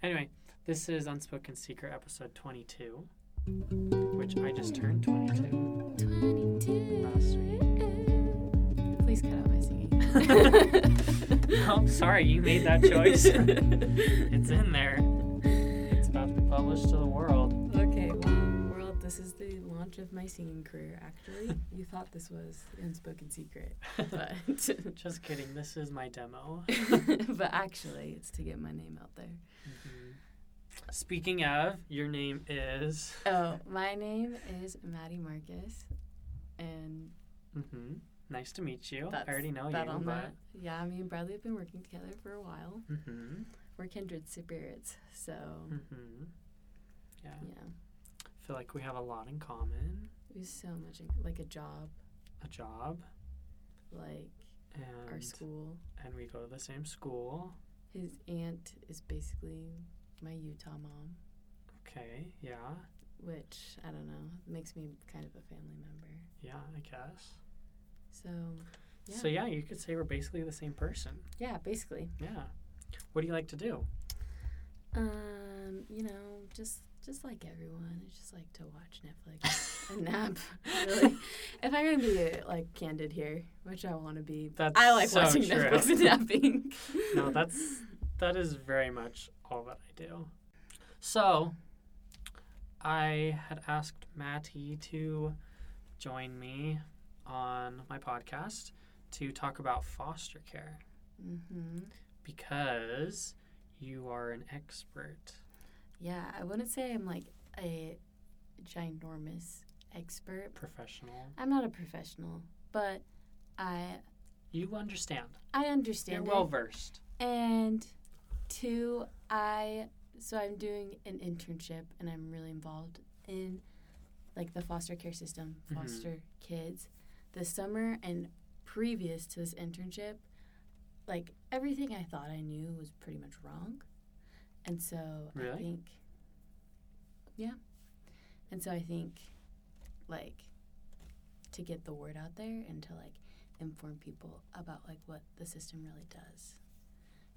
Anyway, this is Unspoken Secret episode 22, which I just turned 22 22. last week. Please cut out my singing. oh, sorry, you made that choice. it's in there. It's about to be published to the world. Okay, well, world, this is the launch of my singing career, actually. You thought this was Unspoken Secret, but, Just kidding. This is my demo. but actually, it's to get my name out there. Mhm. Speaking of, your name is. Oh, my name is Maddie Marcus, and Mm hmm Nice to meet you. I already know you, on but. that. Yeah, me and Bradley have been working together for a while. Mm-hmm. We're kindred spirits, so hmm Yeah. yeah, feel like we have a lot in common. we have so much in, like a job, A job like and our school. and we go to the same school. His aunt is basically my Utah mom, Okay, yeah, which I don't know makes me kind of a family member. yeah, I guess. So yeah, So yeah, you could say we're basically the same person. yeah, basically, Yeah. What do you like to do? um, you know, just just like everyone, I just like to watch Netflix and nap. Really, if I'm gonna be like candid here, which I want to be, That's I like so watching true. Netflix and napping. No, that's that is very much all that I do. So, I had asked Maddie to join me on my podcast to talk about foster care hmm because you are an expert. Yeah, I wouldn't say I'm like a ginormous expert. professional. I'm not a professional, but I You understand. I understand You're well versed. And two, I so I'm doing an internship and I'm really involved in like the foster care system, Mhm. foster kids. This summer and previous to this internship, like everything I thought I knew was pretty much wrong. And so I think Yeah. And so I think like to get the word out there and to like inform people about like what the system really does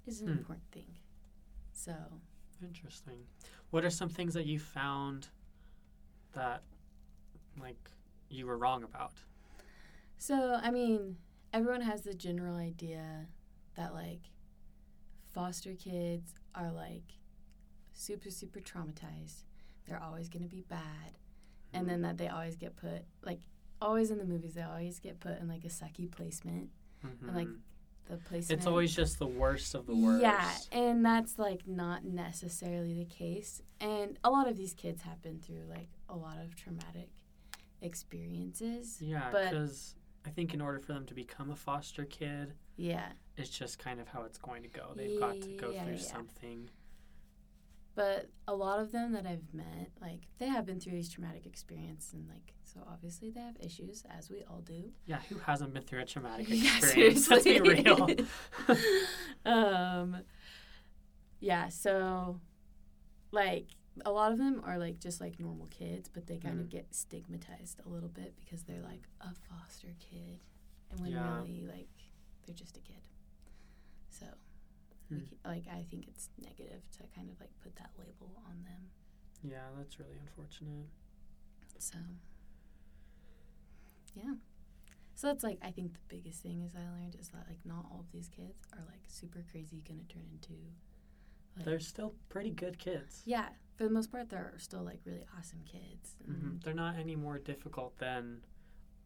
is an Hmm. important thing. So, Interesting. What are some things that you found that like you were wrong about? so I mean, everyone has the general idea that like foster kids are like super super traumatized. They're always going to be bad. And then that they always get put like always in the movies they always get put in like a sucky placement. And like Mhm. the placement it's always just the worst of the worst. Yeah, and that's like not necessarily the case. And a lot of these kids have been through like a lot of traumatic experiences. Yeah, because I think in order for them to become a foster kid, Yeah, it's just kind of how it's going to go. They've got to go Yeah, through yeah. something. but a lot of them that I've met, like they have been through these traumatic experiences, and like so obviously they have issues, as we all do. Yeah, who hasn't been through a traumatic Yeah, experience? Let's be real. um, yeah, so like a lot of them are like just like normal kids, but they kind Mhm. of get stigmatized a little bit because they're like a foster kid, and when Yeah. really like they're just a kid. So, we Hmm. ca- like I think it's negative to kind of like put that label on them. yeah, that's really unfortunate. So, yeah. So that's like I think the biggest thing is I learned is that like not all of these kids are like super crazy gonna turn into. Like, They're still pretty good kids. yeah, for the most part, they're still like really awesome kids. hmm They're not any more difficult than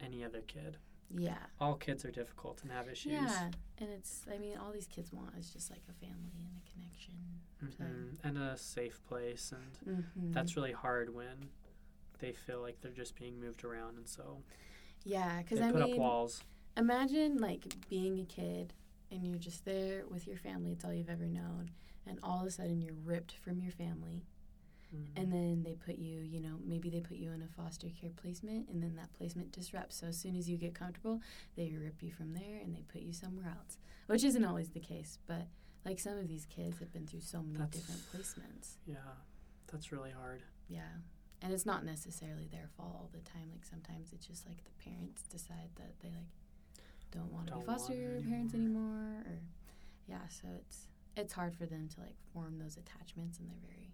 any other kid. Yeah, All kids are difficult and have issues. yeah, and it's I mean all these kids want is just like a family and a connection. hmm And a safe place, and Mm-hmm. that's really hard when they feel like they're just being moved around, and so yeah, because I put mean, up walls. imagine like being a kid and you're just there with your family. It's all you've ever known, and all of a sudden you're ripped from your family Mhm. and then they put you you know maybe they put you in a foster care placement and then that placement disrupts so as soon as you get comfortable they rip you from there and they put you somewhere else which isn't always the case but like some of these kids have been through so many That's- different placements yeah, that's really hard. yeah and it's not necessarily their fault all the time like sometimes it's just like the parents decide that they like don't want to be foster it parents anymore or yeah so it's it's hard for them to like form those attachments, and they're very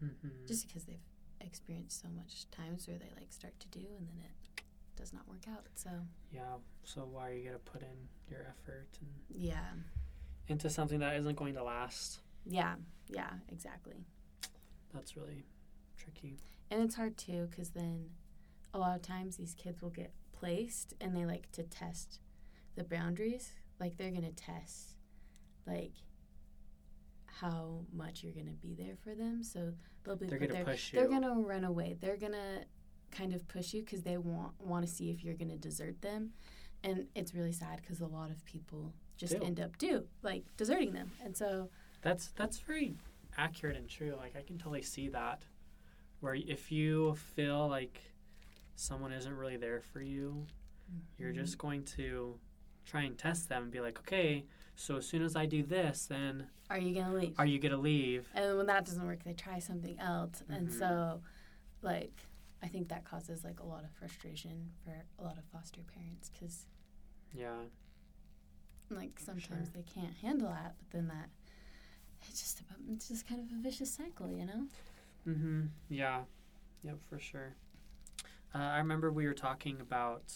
hmm just because they've experienced so much times where they like start to do, and then it does not work out. So yeah. So why are you gonna put in your effort and yeah, into something that isn't going to last? yeah, yeah, exactly. That's really tricky. And it's hard too because then a lot of times these kids will get placed and they like to test the boundaries. Like they're gonna test like how much you're gonna be there for them. So they'll be They're gonna push you. They're gonna run away. They're gonna kind of push you because they want want to see if you're gonna desert them. And it's really sad because a lot of people just Do. end up do like deserting them. And so That's that's very accurate and true. Like I can totally see that. Where if you feel like someone isn't really there for you, you're Mhm. just going to try and test them and be like, okay, so as soon as I do this, then are you gonna leave? are you gonna leave? And when that doesn't work, they try something else. And Mhm. so, like, I think that causes like a lot of frustration for a lot of foster parents because, Yeah, like, sometimes Sure. they can't handle that. But then that it's just about, it's just kind of a vicious cycle, you know? Mm-hmm. Yeah. Yep, for sure. Uh, I remember we were talking about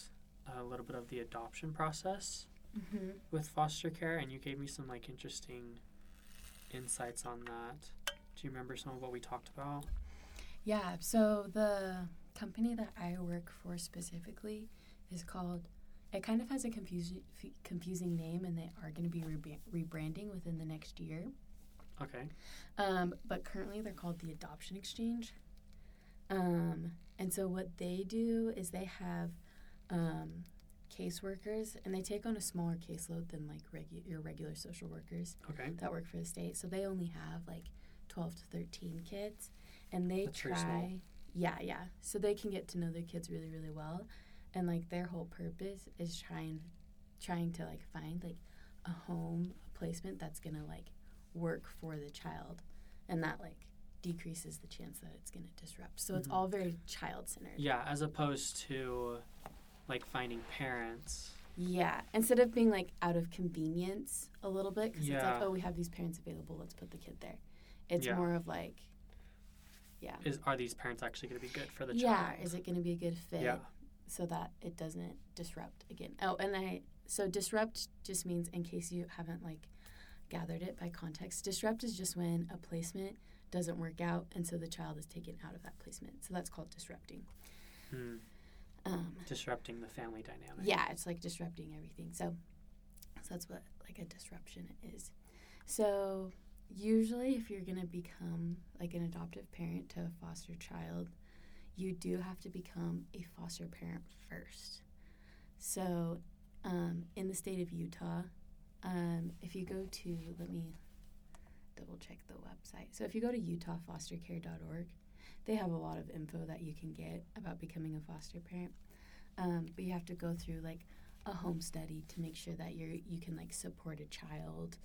a little bit of the adoption process Mm-hmm. with foster care, and you gave me some like interesting insights on that. Do you remember some of what we talked about? Yeah. So the company that I work for specifically is called. It kind of has a confusing confusing name, and they are going to be reba- rebranding within the next year. Okay. Um, but currently they're called the Adoption Exchange. Um, and so what they do is they have um, caseworkers, and they take on a smaller caseload than like regu- your regular social workers Okay. that work for the state. So they only have like 12 to 13 kids, and they That's try. Yeah, yeah. So they can get to know their kids really, really well, and like their whole purpose is trying, trying to like find like a home, a placement that's gonna like work for the child, and that like decreases the chance that it's gonna disrupt. So it's Mhm. all very child centered. Yeah, as opposed to like finding parents. Yeah, instead of being like out of convenience a little bit, because it's like, oh, we have these parents available, let's put the kid there. It's Yeah. more of like, yeah, Is are these parents actually going to be good for the yeah, child? Yeah, is it going to be a good fit Yeah. so that it doesn't disrupt again? Oh, and I so disrupt just means in case you haven't like gathered it by context. Disrupt is just when a placement doesn't work out, and so the child is taken out of that placement. So that's called disrupting. Hmm. Um, Disrupting the family dynamic. Yeah, it's like disrupting everything. So, so that's what like a disruption is. So usually, if you're gonna become like an adoptive parent to a foster child, you do have to become a foster parent first. So, um, in the state of Utah, um, if you go to let me double check the website. So if you go to utahfostercare.org, they have a lot of info that you can get about becoming a foster parent. Um, but you have to go through like a home study to make sure that you're you can like support a child,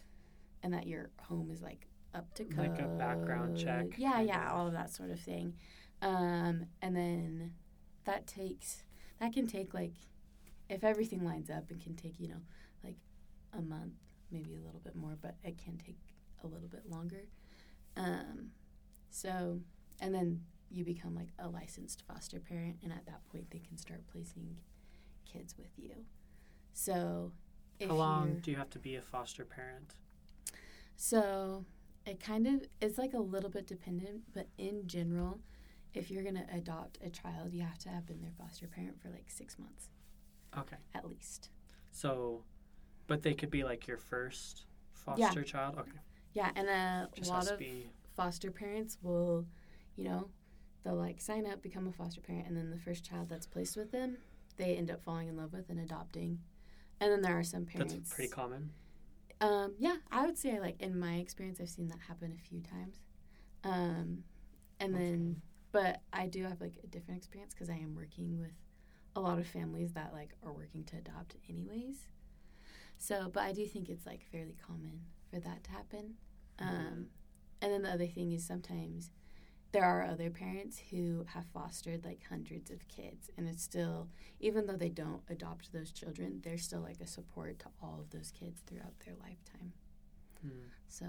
and that your home is like up to code. Like a background check, Yeah, yeah, all of that sort of thing. Um, and then that takes that can take like if everything lines up, it can take you know like a month, maybe a little bit more, but it can take a little bit longer. Um, so and then you become like a licensed foster parent, and at that point, they can start placing kids with you. So, How long do you have to be a foster parent? so it kind of it's like a little bit dependent, but in general, if you're gonna adopt a child, you have to have been their foster parent for like six months Okay. at least. So, but they could be like your first foster child. Okay. Yeah, and a Just lot of foster parents will, you know, they'll like sign up, become a foster parent, and then the first child that's placed with them, they end up falling in love with and adopting. And then there are some parents. That's pretty common. Um, yeah, I would say like in my experience, I've seen that happen a few times. Um, and That's then, but I do have like a different experience because I am working with a lot of families that like are working to adopt anyways. So, but I do think it's like fairly common for that to happen. Um, Mhm. and then the other thing is sometimes there are other parents who have fostered like hundreds of kids, and it's still, even though they don't adopt those children, they're still like a support to all of those kids throughout their lifetime. Hmm. So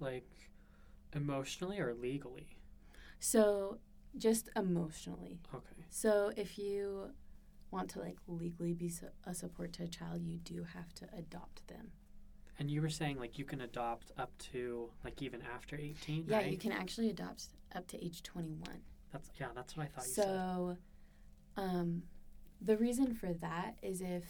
Like emotionally or legally? so just emotionally. Okay. So if you want to like legally be su- a support to a child, you do have to adopt them. And you were saying like you can adopt up to like even after 18, Yeah, right? you can actually adopt up to age 21. That's yeah, that's what I thought you said. So, um, the reason for that is if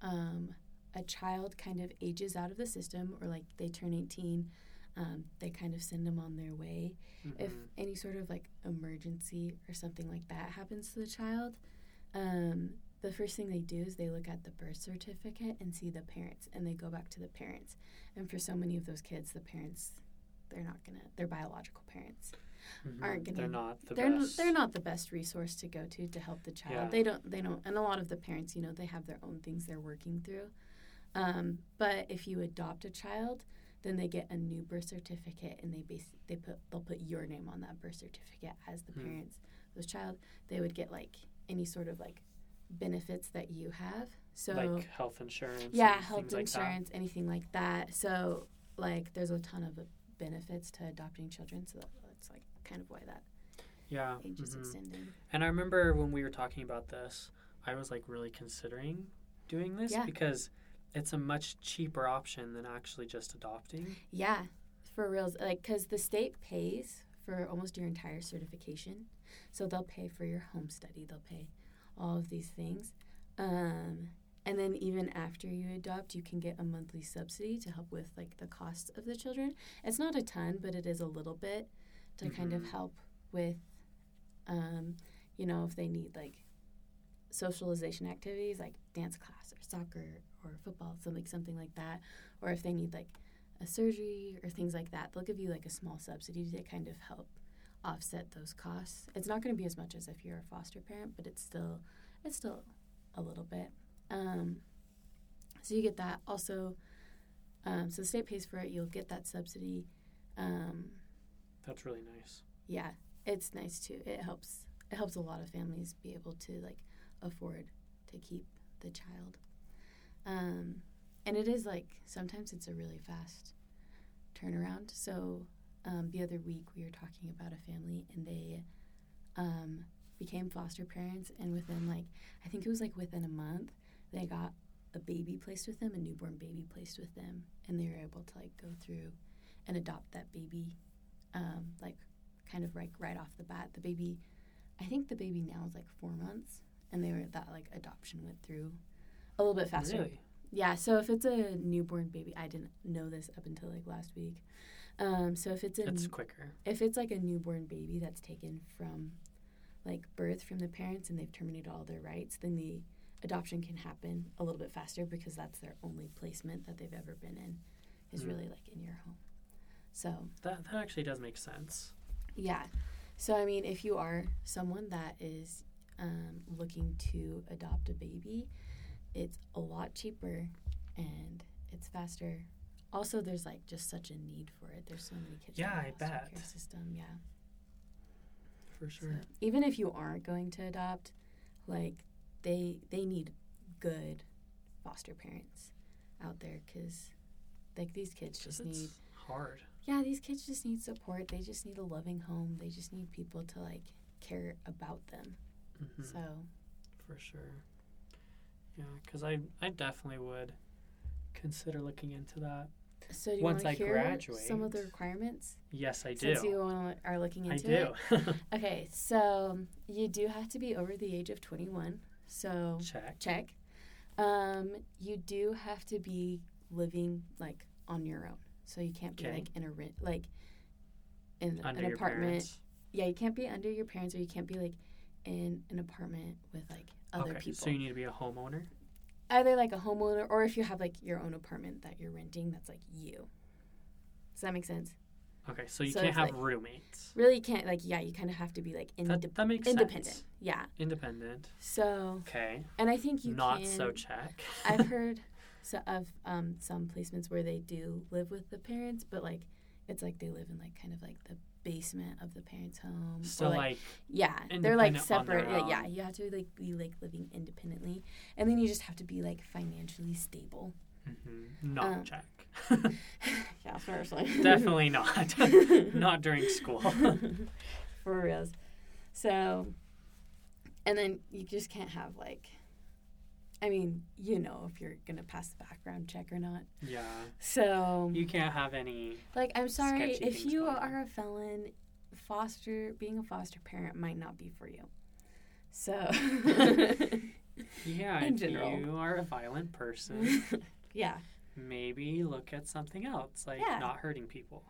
um, a child kind of ages out of the system or like they turn 18, um, they kind of send them on their way. If Mhm. any sort of like emergency or something like that happens to the child, um, the first thing they do is they look at the birth certificate and see the parents and they go back to the parents. And for so many of those kids, the parents, they're not gonna, their biological parents Mhm. aren't gonna- They're not the they're n- best. they're not the best resource to go to to help the child. Yeah. They don't they don't and a lot of the parents, you know, they have their own things they're working through. Um, but if you adopt a child, then they get a new birth certificate and they base they put they'll put your name on that birth certificate as the Hmm. parents of this child. They would get like any sort of like benefits that you have. So like health insurance. yeah, health things like insurance, anything like that. So like there's a ton of benefits to adopting children. So that's like kind of why that Yeah. age is mhm. extending. And I remember when we were talking about this, I was like really considering doing this Yeah. because it's a much cheaper option than actually just adopting. Yeah, for reals. Like, because the state pays for almost your entire certification. So they'll pay for your home study, they'll pay all of these things. Um, and then even after you adopt, you can get a monthly subsidy to help with like the costs of the children. It's not a ton, but it is a little bit to kind of Mhm. help with, um, you know, if they need like socialization activities like dance class or soccer or football, something something like that, or if they need like a surgery or things like that, they'll give you like a small subsidy to kind of help offset those costs. It's not going to be as much as if you're a foster parent, but it's still it's still a little bit. Um, so you get that. Also, um, so the state pays for it. You'll get that subsidy. Um, That's really nice. yeah, it's nice too. It helps. It helps a lot of families be able to like afford to keep the child. Um, and it is like sometimes it's a really fast turnaround. So um, the other week we were talking about a family and they um, became foster parents, and within like I think it was like within a month they got a baby placed with them, a newborn baby placed with them, and they were able to like go through and adopt that baby, um, like kind of like right off the bat. The baby, I think the baby now is like four months, and they were that like adoption went through a little bit faster. Really? Yeah, so if it's a newborn baby, I didn't know this up until like last week. Um, so if it's a It's quicker. if it's like a newborn baby that's taken from like birth from the parents and they've terminated all their rights, then the adoption can happen a little bit faster because that's their only placement that they've ever been in is Mm. really like in your home. So That that actually does make sense. yeah. So I mean, if you are someone that is um, looking to adopt a baby, it's a lot cheaper and it's faster. Also, there's like just such a need for it. There's so many kids. Yeah, I bet. care System, yeah. For So, sure. even if you aren't going to adopt, like they they need good foster parents out there because like these kids just just need hard. Yeah these kids just need support. They just need a loving home. They just need people to like care about them. hmm So For sure. Yeah, because I I definitely would consider looking into that. so do you Once want to I hear some of the requirements? Yes, I do. Since you are looking I into do. it. Okay, so you do have to be over the age of 21. So Check. check. Um, you do have to be living like on your own. So you can't be Okay. like in a rent like in Under an apartment. Yeah, you can't be under your parents or you can't be like in an apartment with like other okay, people. so you need to be a homeowner. Either like a homeowner or if you have like your own apartment that you're renting that's like you. Does that make sense? Okay, so you So can't have like- roommates. Really you can't like yeah, you kind of have to be like That, that makes independent. sense. Yeah. Independent. So Okay. and I think you Not can so check. I've heard so of um, some placements where they do live with the parents, but like it's like they live in like kind of like the basement of the parents' home. so like, yeah, they're like independent on their separate. Yeah, yeah, you have to like be like living independently, and then you just have to be like financially stable. Mm-hmm. Not Um, check. yeah, seriously. Definitely not. not during school. For reals. So, and then you just can't have like, I mean, you know if you're gonna pass the background check or not. yeah. So, You can't have any. like, I'm sorry if you going on. are a felon, foster being a foster parent might not be for you. So, Yeah, In if general. you are a violent person, yeah, maybe look at something else, like Yeah. not hurting people.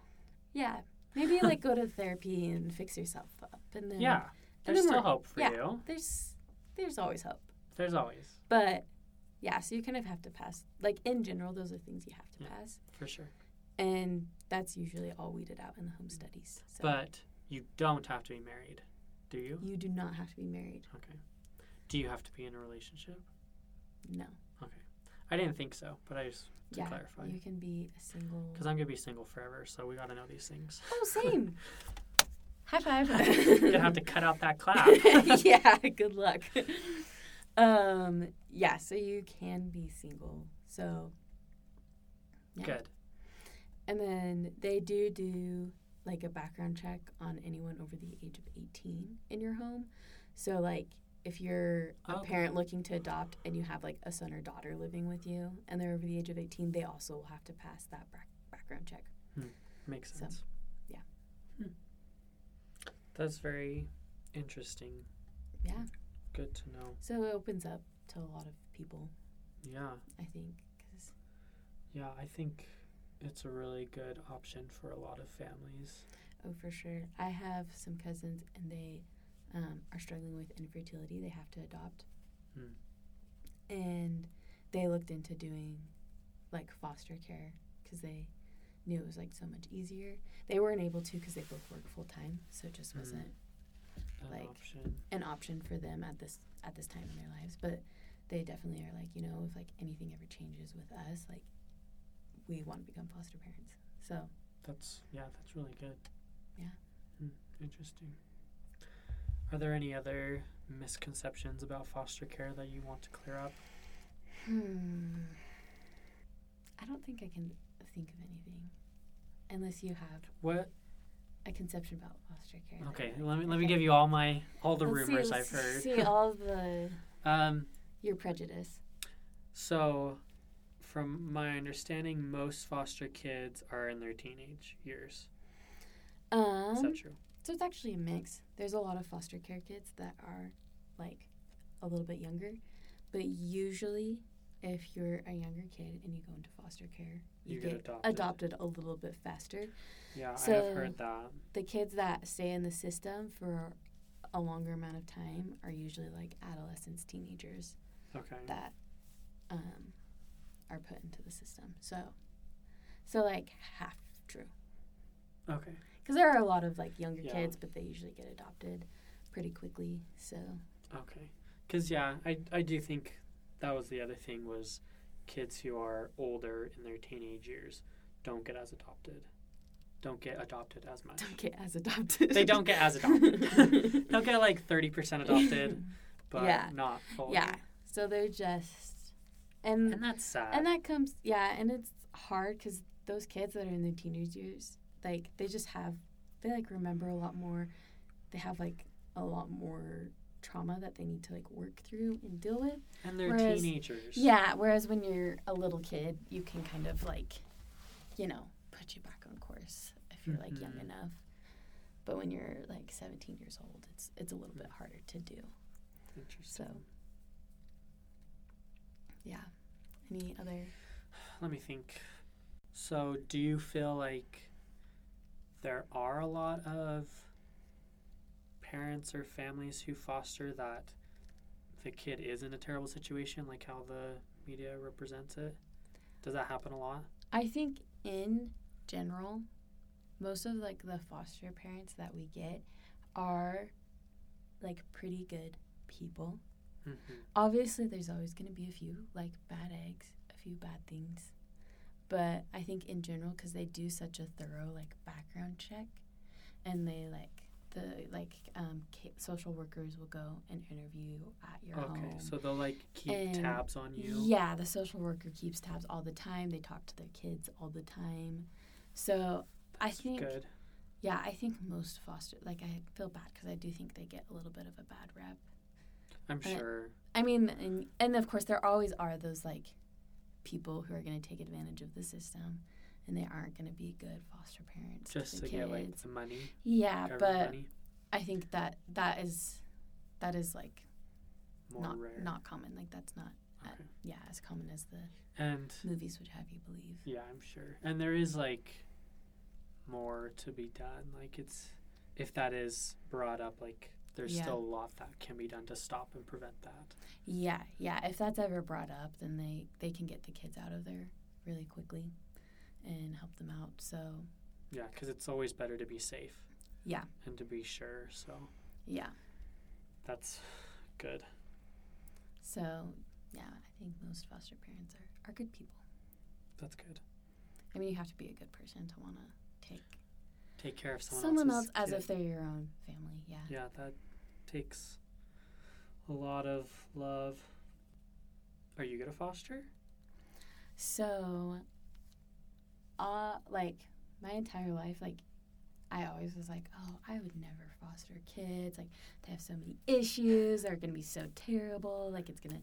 yeah. Maybe like go to therapy and fix yourself up, and then Yeah. and There's then still hope for yeah. you. there's there's always hope. There's always, But yeah, so you kind of have to pass. Like in general, those are things you have to Yeah. pass, for sure. and that's usually all weeded out in the home studies. So But you don't have to be married, do you? you do not have to be married. Okay. Do you have to be in a relationship? No. Okay. I didn't think so, but I just to yeah, clarify. you can be a single. Because I'm gonna be single forever, so we gotta know these things. Oh, same. High five. You're gonna have to cut out that clap. yeah. Good luck. Um. Yeah. So you can be single. So. Yeah. Good. And then they do do like a background check on anyone over the age of 18 in your home. So like if you're a Okay. parent looking to adopt and you have like a son or daughter living with you and they're over the age of 18, they also will have to pass that back- background check. Makes So, sense. yeah. Hmm. That's very interesting. Yeah. Good to know. So it opens up to a lot of people, Yeah. I think, cuz Yeah, I think it's a really good option for a lot of families. oh for sure. I have some cousins and they um, are struggling with infertility. They have to adopt. Hmm. And they looked into doing like foster care because they knew it was like so much easier. They weren't able to because they both work full time, so it just Hmm. wasn't An Like- option. an option for them at this at this time in their lives. But they definitely are like, you know, if like anything ever changes with us, like we want to become foster parents. So That's yeah, that's really good. Yeah. Hmm, interesting. Are there any other misconceptions about foster care that you want to clear up? hmm, I don't think I can think of anything unless you have What? A conception about foster care. Okay, let me let me okay. give you all my all the Let's see- rumors let's I've heard. See all the Um, your prejudice. so from my understanding, most foster kids are in their teenage years. Is Um, that true? so it's actually a mix. There's a lot of foster care kids that are like a little bit younger, but usually, if you're a younger kid and you go into foster care, you, You get get, adopted. adopted a little bit faster. Yeah, I so- have heard that. The kids that stay in the system for a longer amount of time are usually like adolescents, teenagers Okay. that um, are put into the system. So, so like half true. Okay. Because there are a lot of like younger Yeah. kids, but they usually get adopted pretty quickly. So Okay. Because yeah, I I do think that was the other thing was kids who are older in their teenage years don't get as adopted. Don't get adopted as much. don't get as adopted. They don't get as adopted. They'll get like thirty percent adopted, but Yeah. not fully. yeah. So they're just, and And that's sad. and that comes yeah, and it's hard because those kids that are in their teenage years, like they just have, they like remember a lot more. They have like a lot more trauma that they need to like work through and deal with. And they're whereas- teenagers. Yeah, whereas when you're a little kid, you can kind of like, you know, put you back on course if you're like young Mhm. enough. But when you're like 17 years old, it's it's a little bit harder to do. Interesting. So, yeah. Any other? Let me think. So, do you feel like there are a lot of parents or families who foster that the kid is in a terrible situation, like how the media represents it? Does that happen a lot? I think in general, most of like the foster parents that we get are like pretty good people. Mm-hmm. obviously there's always going to be a few like bad eggs a few bad things but i think in general because they do such a thorough like background check and they like the like um, social workers will go and interview at your Okay, home. so they'll like keep And tabs on you. Yeah, the social worker keeps tabs all the time. They talk to their kids all the time. So I think, Good. yeah, I think most foster, like, I feel bad because I do think they get a little bit of a bad rep. I'm Uh, sure. I mean, and, and of course, there always are those, like, people who are going to take advantage of the system and they aren't going to be good foster parents Just to the get like kids. the money, yeah, but money, I think that that is, that is, like, more not, rare. not common. Like, that's not, uh, yeah, as common as the And movies would have you believe. yeah, I'm sure. And there is like more to be done. Like it's if that is brought up, like there's Yeah. still a lot that can be done to stop and prevent that. Yeah, yeah. If that's ever brought up, then they they can get the kids out of there really quickly and help them out. So Yeah, because it's always better to be safe yeah, and to be sure. So yeah. that's good. So yeah, I think most foster parents are, are good people. That's good. I mean, you have to be a good person to want to take Take care of someone, someone, else as kid. if they're your own family. Yeah. Yeah, that takes a lot of love. Are you gonna foster? So, uh, like my entire life, like I always was like, oh, I would never foster kids. Like they have so many issues. They're gonna be so terrible. Like it's gonna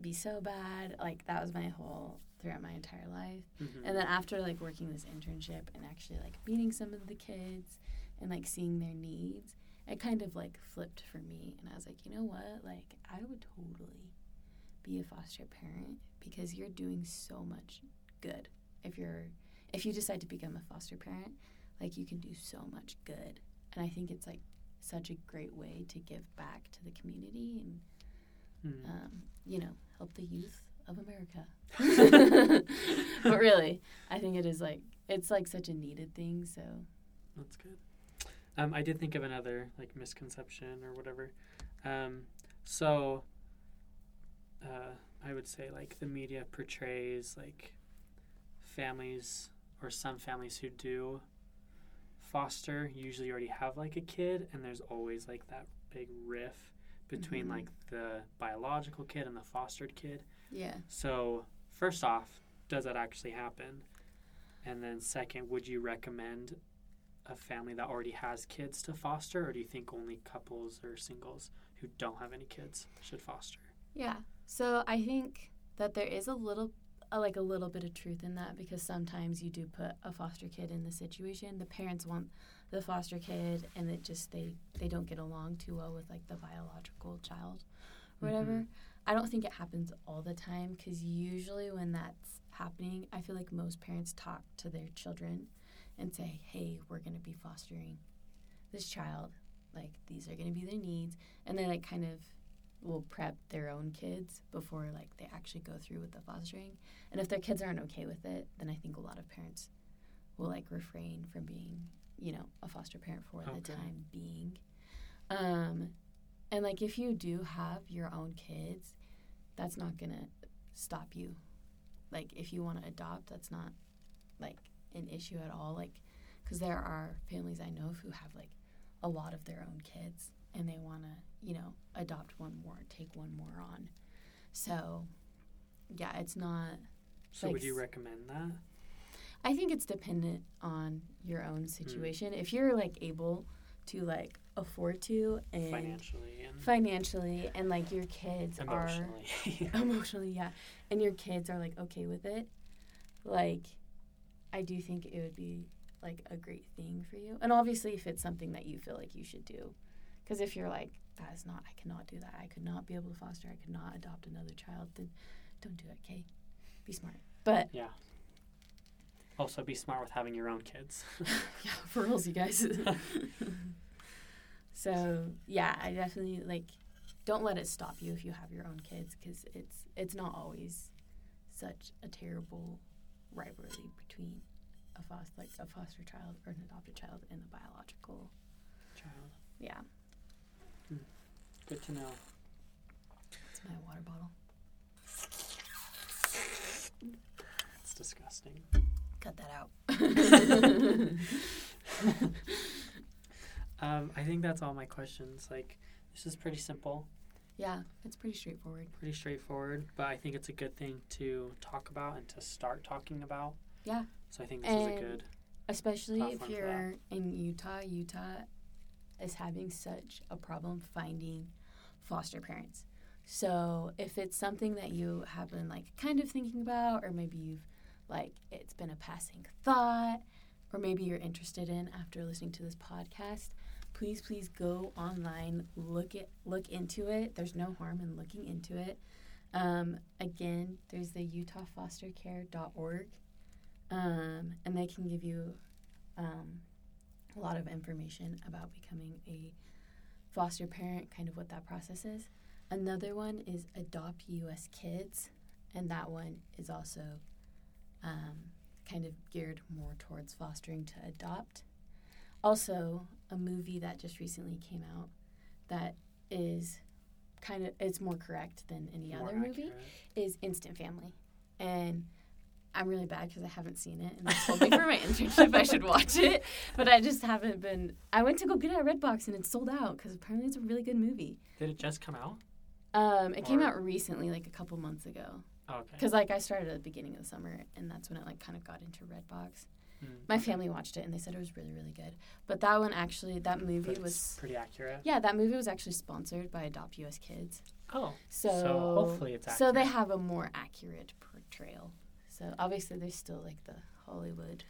be so bad. Like that was my whole throughout my entire life. Mm-hmm. And then after like working this internship and actually like meeting some of the kids and like seeing their needs, it kind of like flipped for me. And I was like, you know what? Like I would totally be a foster parent because you're doing so much good. If you're if you decide to become a foster parent, like you can do so much good. And I think it's like such a great way to give back to the community and Mm. um, you know, help the youth of America. but really, I think it is like it's like such a needed thing. So That's good. Um, I did think of another like misconception or whatever. Um, so uh, I would say like the media portrays like families or some families who do foster usually already have like a kid, and there's always like that big riff between Mhm. like the biological kid and the fostered kid. yeah, So, first off, does that actually happen? And then, second, would you recommend a family that already has kids to foster, or do you think only couples or singles who don't have any kids should foster? yeah. So I think that there is a little. Uh, Like a little bit of truth in that because sometimes you do put a foster kid in the situation. The parents want the foster kid, and it just they they don't get along too well with like the biological child, or whatever. I don't think it happens all the time because usually when that's happening, I feel like most parents talk to their children and say, "Hey, we're going to be fostering this child. Like these are going to be their needs," and they like kind of will prep their own kids before like they actually go through with the fostering. And if their kids aren't okay with it, then I think a lot of parents will like refrain from being, you know, a foster parent for the time being. Um, and like if you do have your own kids, that's not gonna stop you. Like if you want to adopt, that's not like an issue at all. Like because there are families I know who have like a lot of their own kids and they want to, you know, adopt one more, take one more on. So, yeah, it's not. So, Like would you recommend that? I think it's dependent on your own hmm. situation. If you're like able to like afford to and Financially and financially and like your kids are emotionally. emotionally, yeah, and your kids are like okay with it, like I do think it would be like a great thing for you. And obviously, if it's something that you feel like you should do, because if you're like that is not, I cannot do that. I could not be able to foster. I could not adopt another child. Then don't do it. Okay, be smart. But yeah. Also, be smart with having your own kids. yeah, for reals, you guys. so yeah, I definitely like. Don't let it stop you if you have your own kids, because it's it's not always such a terrible rivalry between a foster like a foster child or an adopted child and a biological. Child. Yeah, Good to know. it's my water bottle. It's disgusting. Cut that out. Um, I think that's all my questions. Like, this is pretty simple, Yeah, it's pretty straightforward. pretty straightforward, but I think it's a good thing to talk about and to start talking about. Yeah. So I think this is a good. Especially if you're in Utah. Utah is having such a problem finding foster parents. So if it's something that you have been like kind of thinking about, or maybe you've like it's been a passing thought, or maybe you're interested in after listening to this podcast, please please go online, look it look into it. There's no harm in looking into it. Um, again, there's the UtahFosterCare.org um, and they can give you um, a lot of information about becoming a foster parent, kind of what that process is. Another one is Adopt US Kids, and that one is also um, kind of geared more towards fostering to adopt. Also, a movie that just recently came out that is kind of it's more correct than any more other movie is Instant Family. And I'm really bad because I haven't seen it. And they told me for my internship I should watch it. But I just haven't been. I went to go get it at Redbox and it's sold out because apparently it's a really good movie. Did it just come out? Um, it came out recently, like a couple months ago. Oh, okay. Because like I started at the beginning of the summer and that's when it like kind of got into Redbox. Hmm. My family watched it and they said it was really really good. But that one actually, that movie was. pretty accurate. Yeah, that movie was actually sponsored by Adopt US Kids. Oh, So, So hopefully it's accurate. So they have a more accurate portrayal. So obviously there's still like the Hollywood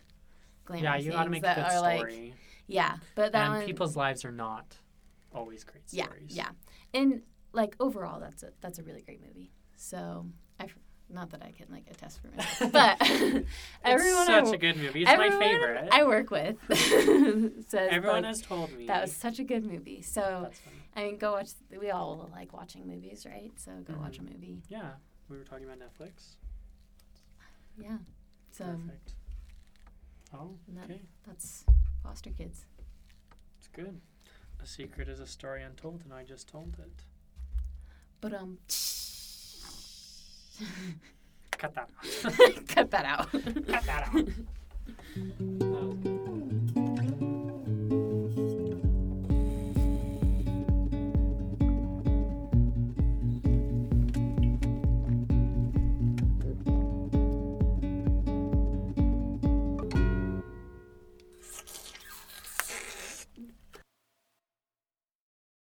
glamour yeah, you got to make a that good are like story. yeah, but that and one people's lives are not always great yeah stories. yeah, and like overall that's a that's a really great movie. So I not that I can like attest for myself, but It's everyone I, such a good movie. It's my favorite. I work with says Everyone like, has told me that was such a good movie. So I mean, go watch. We all like watching movies, right? So go watch a Mm-hmm. movie. Yeah, we were talking about Netflix. Yeah. So Perfect. Oh, that- okay, that's foster kids. it's good. A secret is a story untold, and I just told it. But um, Cut that. out. cut that out. Cut that out.